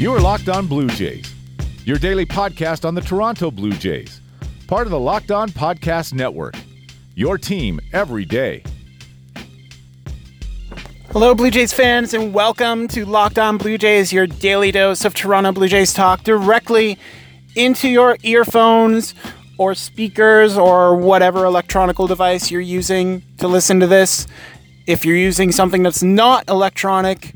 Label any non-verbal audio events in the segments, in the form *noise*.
You are Locked On Blue Jays, your daily podcast on the Toronto Blue Jays, part of the Locked On Podcast Network. Your team every day. Hello, Blue Jays fans, and welcome to Locked On Blue Jays, your daily dose of Toronto Blue Jays talk directly into your earphones or speakers or whatever electronic device you're using to listen to this. If you're using something that's not electronic,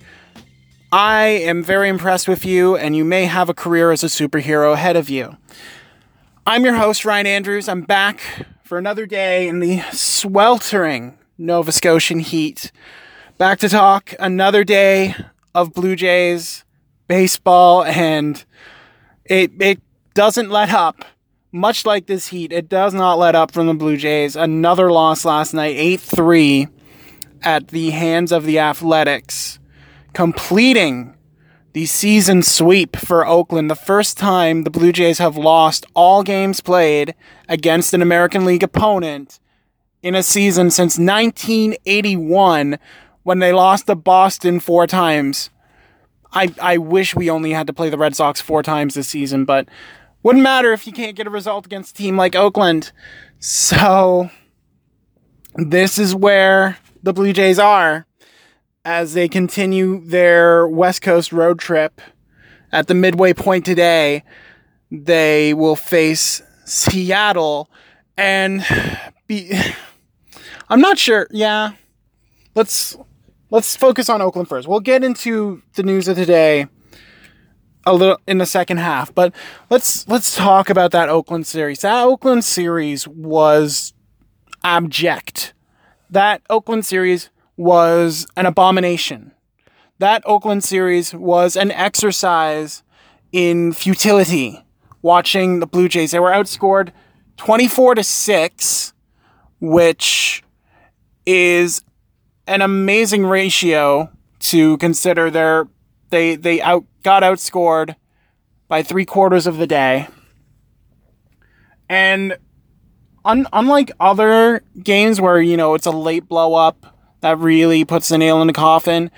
I am very impressed with you, and you may have a career as a superhero ahead of you. I'm your host, Ryan Andrews. I'm back for another day in the sweltering Nova Scotian heat. Back to talk another day of Blue Jays baseball, and it, it doesn't let up. Much like this heat, it does not let up from the Blue Jays. Another loss last night, 8 3 at the hands of the Athletics completing the season sweep for Oakland, the first time the Blue Jays have lost all games played against an American League opponent in a season since 1981 when they lost to Boston four times. I, I wish we only had to play the Red Sox four times this season, but wouldn't matter if you can't get a result against a team like Oakland. So, this is where the Blue Jays are as they continue their West Coast road trip. At the midway point today, they will face Seattle and be. *sighs* I'm not sure. Yeah, let's let's focus on Oakland first. We'll get into the news of today a little in the second half, but let's let's talk about that Oakland series. That Oakland series was abject. That Oakland series was an abomination. That Oakland series was an exercise in futility. Watching the Blue Jays, they were outscored 24 to 6, which is an amazing ratio to consider their they they out got outscored by three quarters of the day. And un, unlike other games where you know it's a late blow up that really puts the nail in the coffin.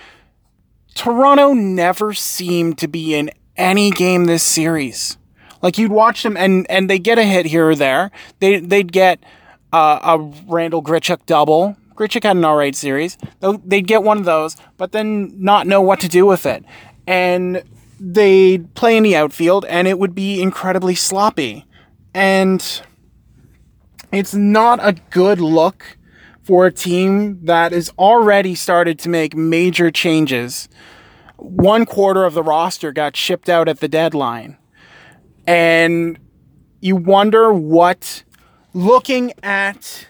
Toronto never seemed to be in any game this series. Like you'd watch them and and they get a hit here or there. They they'd get uh, a Randall Grichuk double. Grichuk had an alright series. They'd get one of those, but then not know what to do with it. And they'd play in the outfield and it would be incredibly sloppy. And it's not a good look for a team that has already started to make major changes. One quarter of the roster got shipped out at the deadline. And you wonder what looking at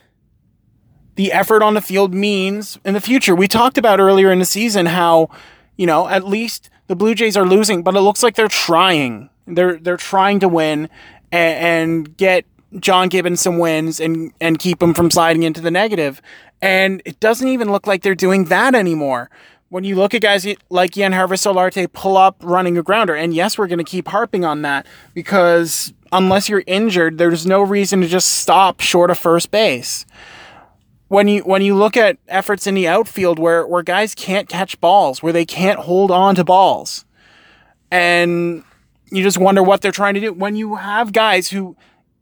the effort on the field means in the future. We talked about earlier in the season how, you know, at least the Blue Jays are losing, but it looks like they're trying. They're they're trying to win and, and get John Gibbons some wins and and keep him from sliding into the negative. And it doesn't even look like they're doing that anymore. When you look at guys like Yangervis Solarte pull up running a grounder, and yes, we're going to keep harping on that because unless you're injured, there's no reason to just stop short of first base. When you when you look at efforts in the outfield where where guys can't catch balls, where they can't hold on to balls, and you just wonder what they're trying to do. When you have guys who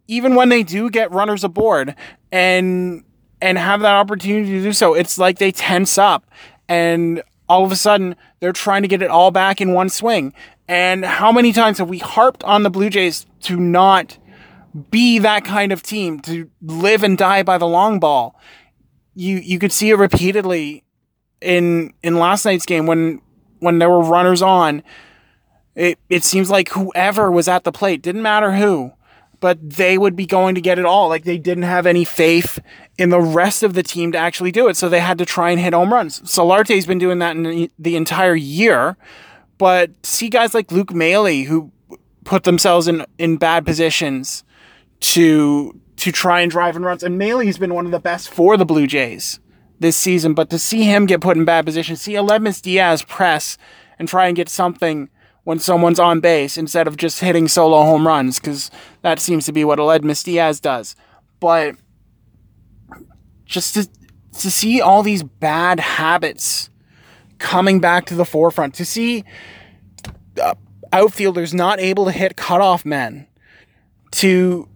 even when they do get runners aboard and and have that opportunity to do so, it's like they tense up and all of a sudden they're trying to get it all back in one swing. And how many times have we harped on the Blue Jays to not be that kind of team, to live and die by the long ball? You you could see it repeatedly in in last night's game when when there were runners on. It it seems like whoever was at the plate, didn't matter who, but they would be going to get it all. Like they didn't have any faith in the rest of the team to actually do it. So they had to try and hit home runs. Solarte's been doing that in the entire year. But see guys like Luke Maile who put themselves in, in bad positions to to try and drive in runs. And Maile's been one of the best for the Blue Jays this season. But to see him get put in bad positions, see Aledmys Diaz press and try and get something when someone's on base instead of just hitting solo home runs, because that seems to be what Aledmys Diaz does. But just to, to see all these bad habits coming back to the forefront, to see uh, outfielders not able to hit cutoff men, to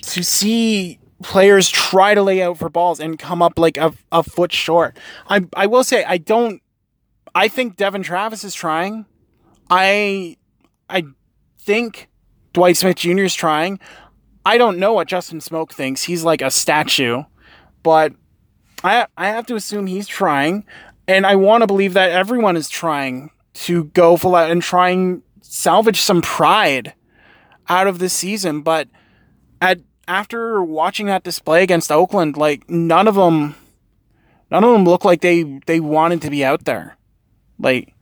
to see players try to lay out for balls and come up like a, a foot short. I I will say I don't I think Devon Travis is trying. I I think Dwight Smith Jr. is trying. I don't know what Justin Smoak thinks. He's like a statue, but I I have to assume he's trying, and I want to believe that everyone is trying to go full out and trying salvage some pride out of this season. But at after watching that display against Oakland, like none of them, none of them look like they they wanted to be out there. Like,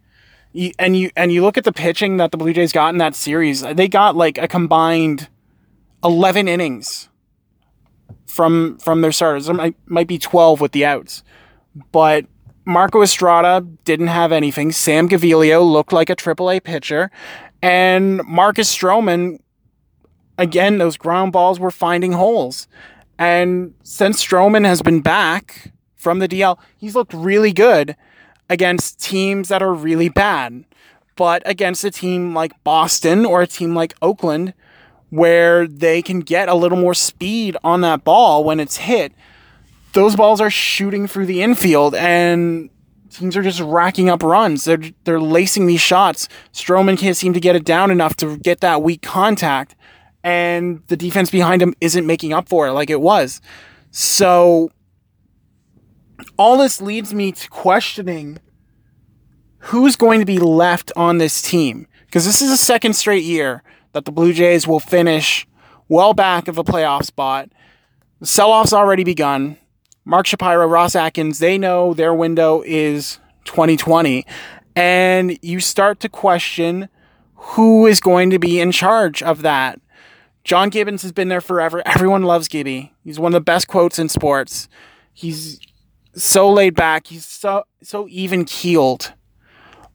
you, and you and you look at the pitching that the Blue Jays got in that series. They got like a combined eleven innings from from their starters. There might, might be twelve with the outs, but Marco Estrada didn't have anything. Sam Gaviglio looked like a AAA pitcher, and Marcus Stroman again, those ground balls were finding holes. And since Stroman has been back from the DL, he's looked really good against teams that are really bad. But against a team like Boston or a team like Oakland, where they can get a little more speed on that ball when it's hit, those balls are shooting through the infield and teams are just racking up runs. They're they're lacing these shots. Stroman can't seem to get it down enough to get that weak contact and the defense behind him isn't making up for it like it was. So all this leads me to questioning who's going to be left on this team because this is a second straight year that the Blue Jays will finish well back of a playoff spot. The sell-off's already begun. Mark Shapiro, Ross Atkins, they know their window is 2020 and you start to question who is going to be in charge of that. John Gibbons has been there forever. Everyone loves Gibby. He's one of the best quotes in sports. He's so laid back. He's so so even keeled.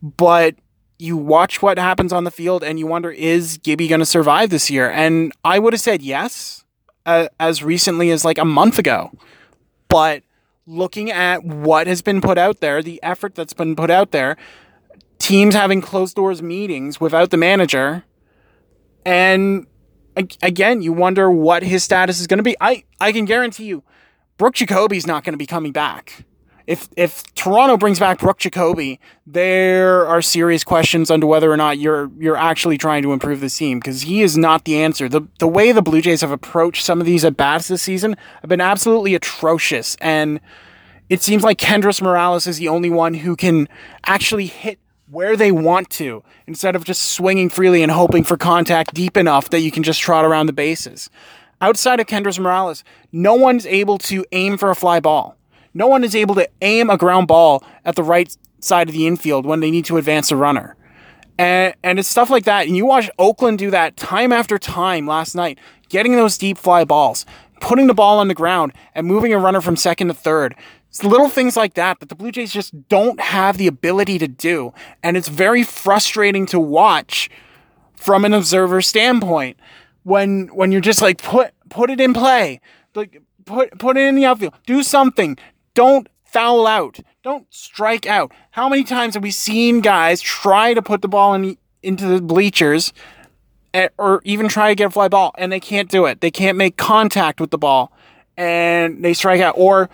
But you watch what happens on the field and you wonder is Gibby going to survive this year? And I would have said yes uh, as recently as like a month ago. But looking at what has been put out there, the effort that's been put out there, teams having closed doors meetings without the manager and again, you wonder what his status is going to be. I, I can guarantee you, Brook Jacoby's not going to be coming back. If if Toronto brings back Brook Jacoby, there are serious questions under whether or not you're you're actually trying to improve this team because he is not the answer. The the way the Blue Jays have approached some of these at bats this season have been absolutely atrocious, and it seems like Kendrys Morales is the only one who can actually hit where they want to instead of just swinging freely and hoping for contact deep enough that you can just trot around the bases. Outside of Kendrys Morales, no one's able to aim for a fly ball. No one is able to aim a ground ball at the right side of the infield when they need to advance a runner. And, and it's stuff like that. And you watch Oakland do that time after time last night, getting those deep fly balls, putting the ball on the ground, and moving a runner from second to third. It's little things like that that the Blue Jays just don't have the ability to do. And it's very frustrating to watch from an observer standpoint when when you're just like put put it in play. Like put put it in the outfield. Do something. Don't foul out. Don't strike out. How many times have we seen guys try to put the ball in into the bleachers eh, or even try to get a fly ball and they can't do it. They can't make contact with the ball and they strike out or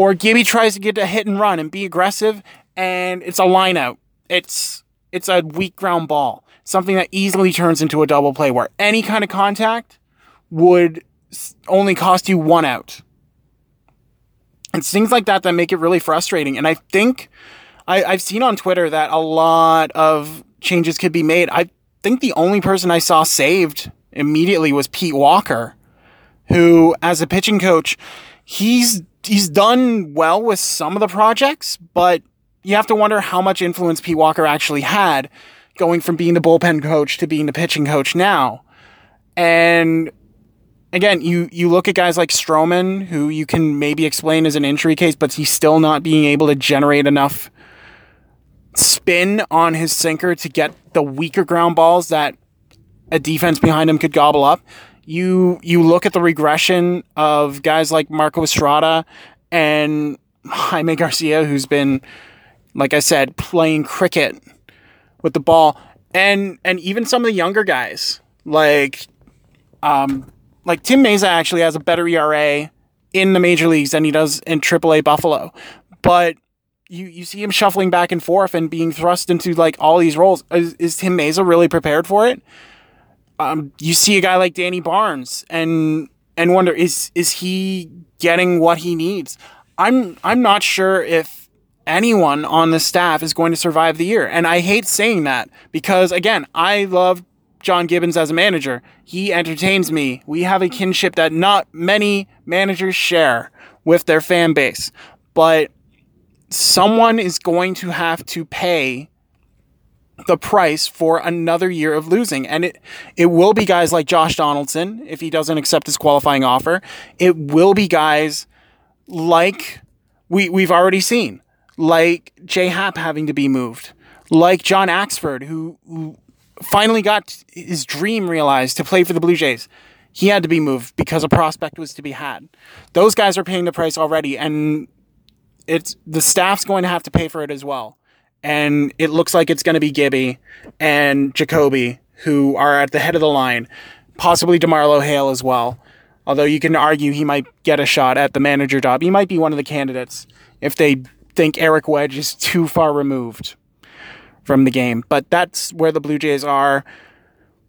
or Gibby tries to get a hit and run and be aggressive, and it's a line out. It's it's a weak ground ball, something that easily turns into a double play where any kind of contact would only cost you one out. It's things like that that make it really frustrating. And I think I, I've seen on Twitter that a lot of changes could be made. I think the only person I saw saved immediately was Pete Walker, who, as a pitching coach, he's he's done well with some of the projects, but you have to wonder how much influence Pete Walker actually had going from being the bullpen coach to being the pitching coach now. And again, you you look at guys like Stroman, who you can maybe explain as an injury case, but he's still not being able to generate enough spin on his sinker to get the weaker ground balls that a defense behind him could gobble up you you look at the regression of guys like Marco Estrada and Jaime Garcia, who's been, like I said, playing cricket with the ball, and and even some of the younger guys like um like Tim Mayza actually has a better ERA in the major leagues than he does in AAA Buffalo, but you you see him shuffling back and forth and being thrust into like all these roles. Is, is Tim Mayza really prepared for it? Um, you see a guy like Danny Barnes and and wonder is is he getting what he needs? I'm I'm not sure if anyone on the staff is going to survive the year. And I hate saying that because again, I love John Gibbons as a manager. He entertains me. We have a kinship that not many managers share with their fan base. But someone is going to have to pay the price for another year of losing. And it it will be guys like Josh Donaldson if he doesn't accept his qualifying offer. It will be guys like we we've already seen, like Jay Happ having to be moved, like John Axford who, who finally got his dream realized to play for the Blue Jays. He had to be moved because a prospect was to be had. Those guys are paying the price already, and it's the staff's going to have to pay for it as well. And it looks like it's going to be Gibby and Jacoby who are at the head of the line, possibly DeMarlo Hale as well. Although you can argue he might get a shot at the manager job. He might be one of the candidates if they think Eric Wedge is too far removed from the game. But that's where the Blue Jays are.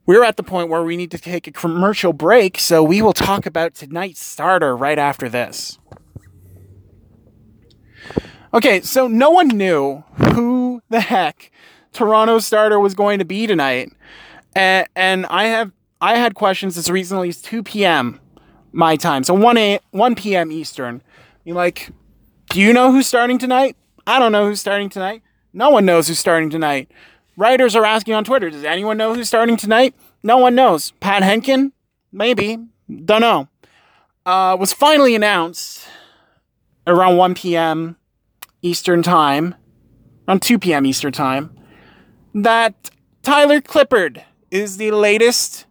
We're at the point where we need to take a commercial break, so we will talk about tonight's starter right after this. Okay, so no one knew who the heck Toronto's starter was going to be tonight. And, and I have I had questions as recently as 2 p.m. my time. So 1 a 1 p.m. Eastern. You're like, do you know who's starting tonight? I don't know who's starting tonight. No one knows who's starting tonight. Writers are asking on Twitter, does anyone know who's starting tonight? No one knows. Pat Hentgen? Maybe. Don't know. Uh, was finally announced around 1 p.m. Eastern Time, around 2 p.m. Eastern Time, that Tyler Clippard is the latest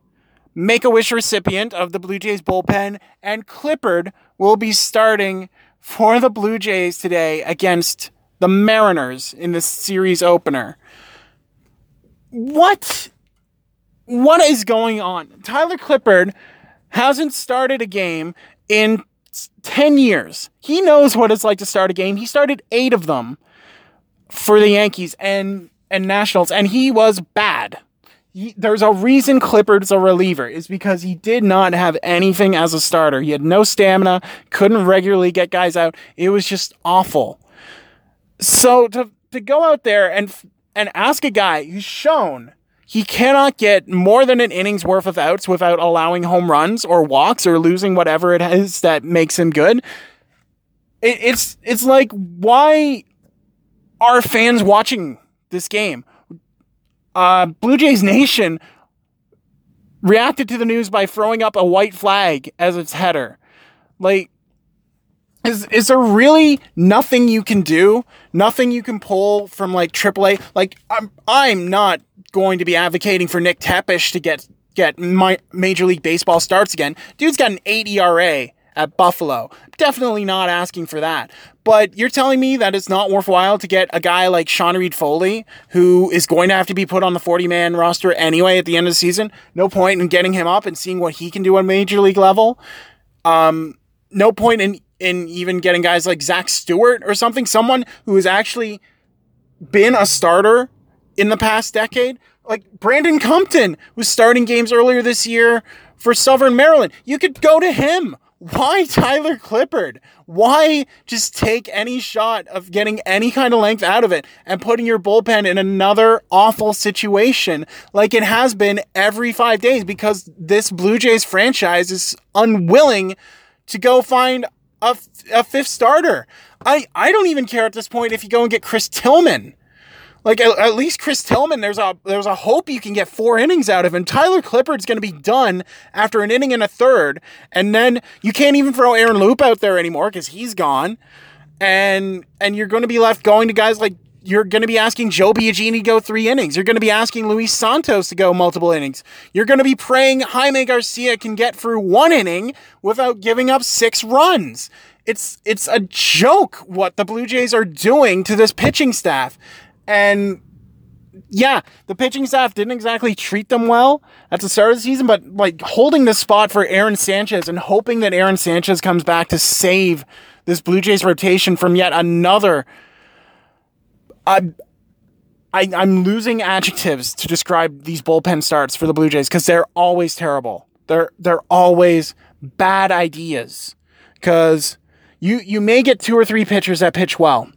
Make a Wish recipient of the Blue Jays bullpen, and Clippard will be starting for the Blue Jays today against the Mariners in the series opener. What? What is going on? Tyler Clippard hasn't started a game in 10 years. He knows what it's like to start a game. He started 8 of them for the Yankees and and Nationals and he was bad. He, there's a reason Clippard's a reliever is because he did not have anything as a starter. He had no stamina, couldn't regularly get guys out. It was just awful. So to to go out there and and ask a guy who's shown he cannot get more than an inning's worth of outs without allowing home runs or walks or losing whatever it is that makes him good. It, it's it's like why are fans watching this game? Uh, Blue Jays Nation reacted to the news by throwing up a white flag as its header. Like is is there really nothing you can do? Nothing you can pull from like AAA? Like I'm I'm not going to be advocating for Nick Tepesch to get get my Major League Baseball starts again. Dude's got an 8 ERA at Buffalo. Definitely not asking for that. But you're telling me that it's not worthwhile to get a guy like Sean Reid-Foley, who is going to have to be put on the 40 man roster anyway at the end of the season. No point in getting him up and seeing what he can do on Major League level. Um, no point in in even getting guys like Zach Stewart or something, someone who has actually been a starter in the past decade. Like Brandon Cumpton was starting games earlier this year for Southern Maryland. You could go to him. Why Tyler Clippard? Why just take any shot of getting any kind of length out of it and putting your bullpen in another awful situation like it has been every five days because this Blue Jays franchise is unwilling to go find a, a fifth starter. I, I don't even care at this point if you go and get Chris Tillman. Like at, at, least Chris Tillman, there's a there's a hope you can get four innings out of him. Tyler Clippard's going to be done after an inning and a third, and then you can't even throw Aaron Loup out there anymore because he's gone, and and you're going to be left going to guys like you're going to be asking Joe Biagini to go three innings. You're going to be asking Luis Santos to go multiple innings. You're going to be praying Jaime Garcia can get through one inning without giving up six runs. It's it's a joke what the Blue Jays are doing to this pitching staff. And yeah, the pitching staff didn't exactly treat them well at the start of the season, but like holding the spot for Aaron Sanchez and hoping that Aaron Sanchez comes back to save this Blue Jays rotation from yet another. I, I I'm losing adjectives to describe these bullpen starts for the Blue Jays because they're always terrible. They're they're always bad ideas because you you may get two or three pitchers that pitch well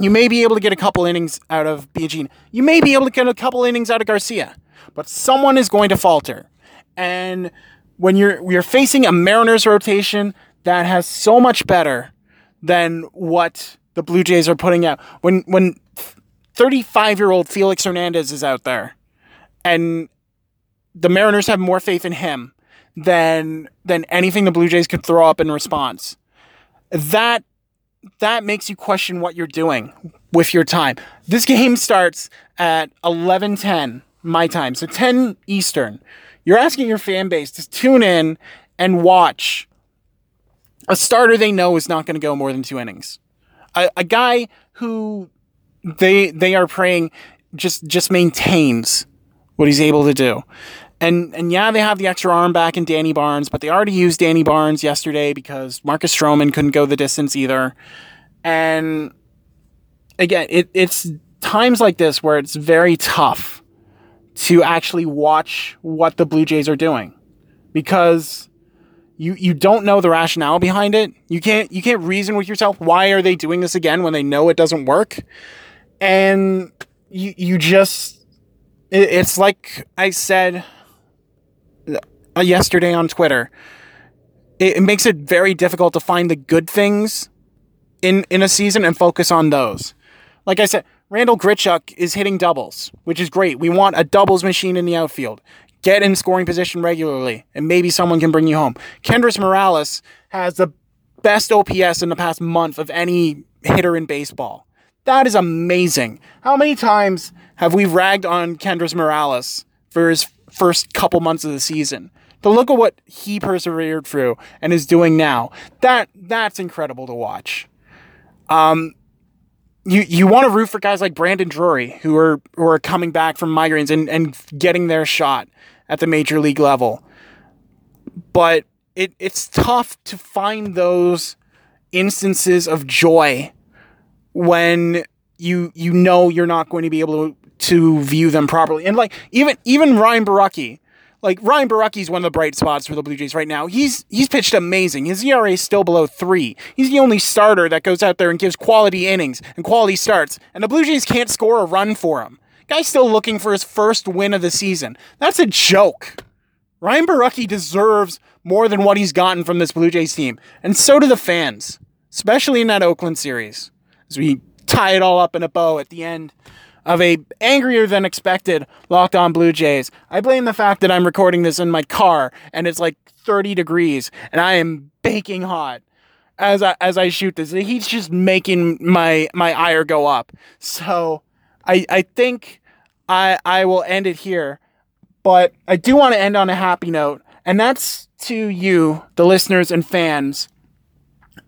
you may be able to get a couple innings out of Biagini. You may be able to get a couple innings out of Garcia, but someone is going to falter. And when you're you're facing a Mariners rotation that has so much better than what the Blue Jays are putting out, when when 35 year old Felix Hernandez is out there, and the Mariners have more faith in him than than anything the Blue Jays could throw up in response. That that makes you question what you're doing with your time. This game starts at 11:10 my time, so 10 Eastern. You're asking your fan base to tune in and watch a starter they know is not going to go more than two innings. A, a guy who they they are praying just just maintains what he's able to do. And and yeah, they have the extra arm back in Danny Barnes, but they already used Danny Barnes yesterday because Marcus Stroman couldn't go the distance either. And again, it, it's times like this where it's very tough to actually watch what the Blue Jays are doing because you you don't know the rationale behind it. You can't you can't reason with yourself why are they doing this again when they know it doesn't work, and you you just it, it's like I said Uh, yesterday on Twitter. It, it makes it very difficult to find the good things in in a season and focus on those. Like I said, Randall Grichuk is hitting doubles, which is great. We want a doubles machine in the outfield. Get in scoring position regularly, and maybe someone can bring you home. Kendrys Morales has the best OPS in the past month of any hitter in baseball. That is amazing. How many times have we ragged on Kendrys Morales for his first couple months of the season? But look at what he persevered through and is doing now. That that's incredible to watch. Um, you you want to root for guys like Brandon Drury who are who are coming back from migraines and, and getting their shot at the major league level. But it it's tough to find those instances of joy when you you know you're not going to be able to, to view them properly. And like even even Ryan Borucki, like Ryan Borucki's one of the bright spots for the Blue Jays right now. He's he's pitched amazing. His ERA is still below three. He's the only starter that goes out there and gives quality innings and quality starts, and the Blue Jays can't score a run for him. Guy's still looking for his first win of the season. That's a joke. Ryan Borucki deserves more than what he's gotten from this Blue Jays team, and so do the fans, especially in that Oakland series. As we tie it all up in a bow at the end of a angrier than expected Locked On Blue Jays. I blame the fact that I'm recording this in my car and it's like 30 degrees and I am baking hot as I, as I shoot this. He's just making my my ire go up. So I I think I I will end it here. But I do want to end on a happy note, and that's to you, the listeners and fans.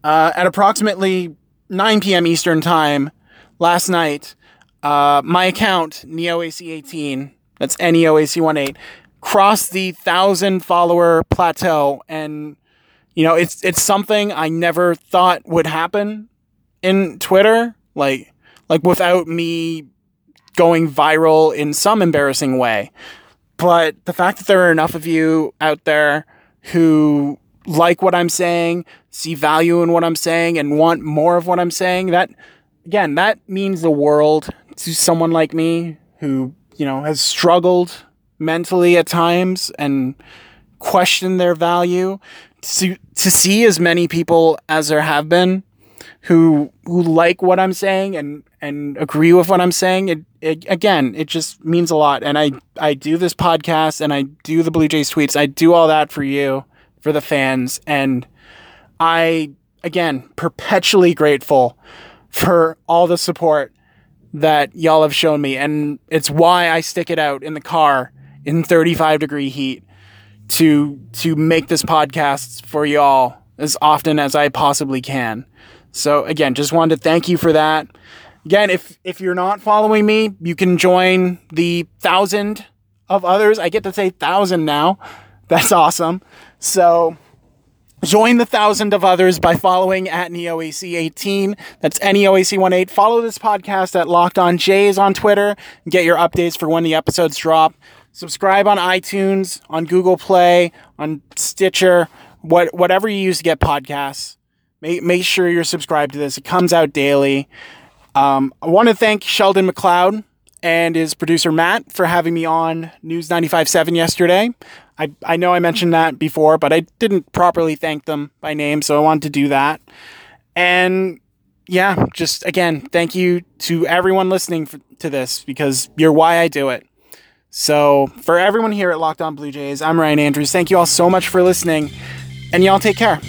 Uh, at approximately 9 p.m. Eastern Time last night, uh, my account, NeoAC18, that's NeoAC18, crossed the thousand follower plateau. And, you know, it's, it's something I never thought would happen in Twitter. Like, like without me going viral in some embarrassing way. But the fact that there are enough of you out there who like what I'm saying, see value in what I'm saying, and want more of what I'm saying, that, again, that means the world to someone like me who, you know, has struggled mentally at times and questioned their value to to see as many people as there have been who who like what I'm saying and and agree with what I'm saying it, it, again it just means a lot. And I I do this podcast and I do the Blue Jays tweets. I do all that for you for the fans. And I again perpetually grateful for all the support that y'all have shown me. And it's why I stick it out in the car in 35 degree heat to to make this podcast for y'all as often as I possibly can. So again, just wanted to thank you for that. Again, if if you're not following me, you can join the thousand of others. I get to say thousand now. That's awesome. So join the thousand of others by following at NeoAC18. That's NeoAC18. Follow this podcast at Locked On Jays on Twitter. Get your updates for when the episodes drop. Subscribe on iTunes, on Google Play, on Stitcher, what whatever you use to get podcasts. Make make sure you're subscribed to this. It comes out daily. Um, I want to thank Sheldon MacLeod and his producer Matt for having me on News 95.7 yesterday. I, I know I mentioned that before, but I didn't properly thank them by name, so I wanted to do that. And yeah, just again, thank you to everyone listening for, to this because you're why I do it. So, for everyone here at Locked On Blue Jays, I'm Ryan Andrews. Thank you all so much for listening, and y'all take care.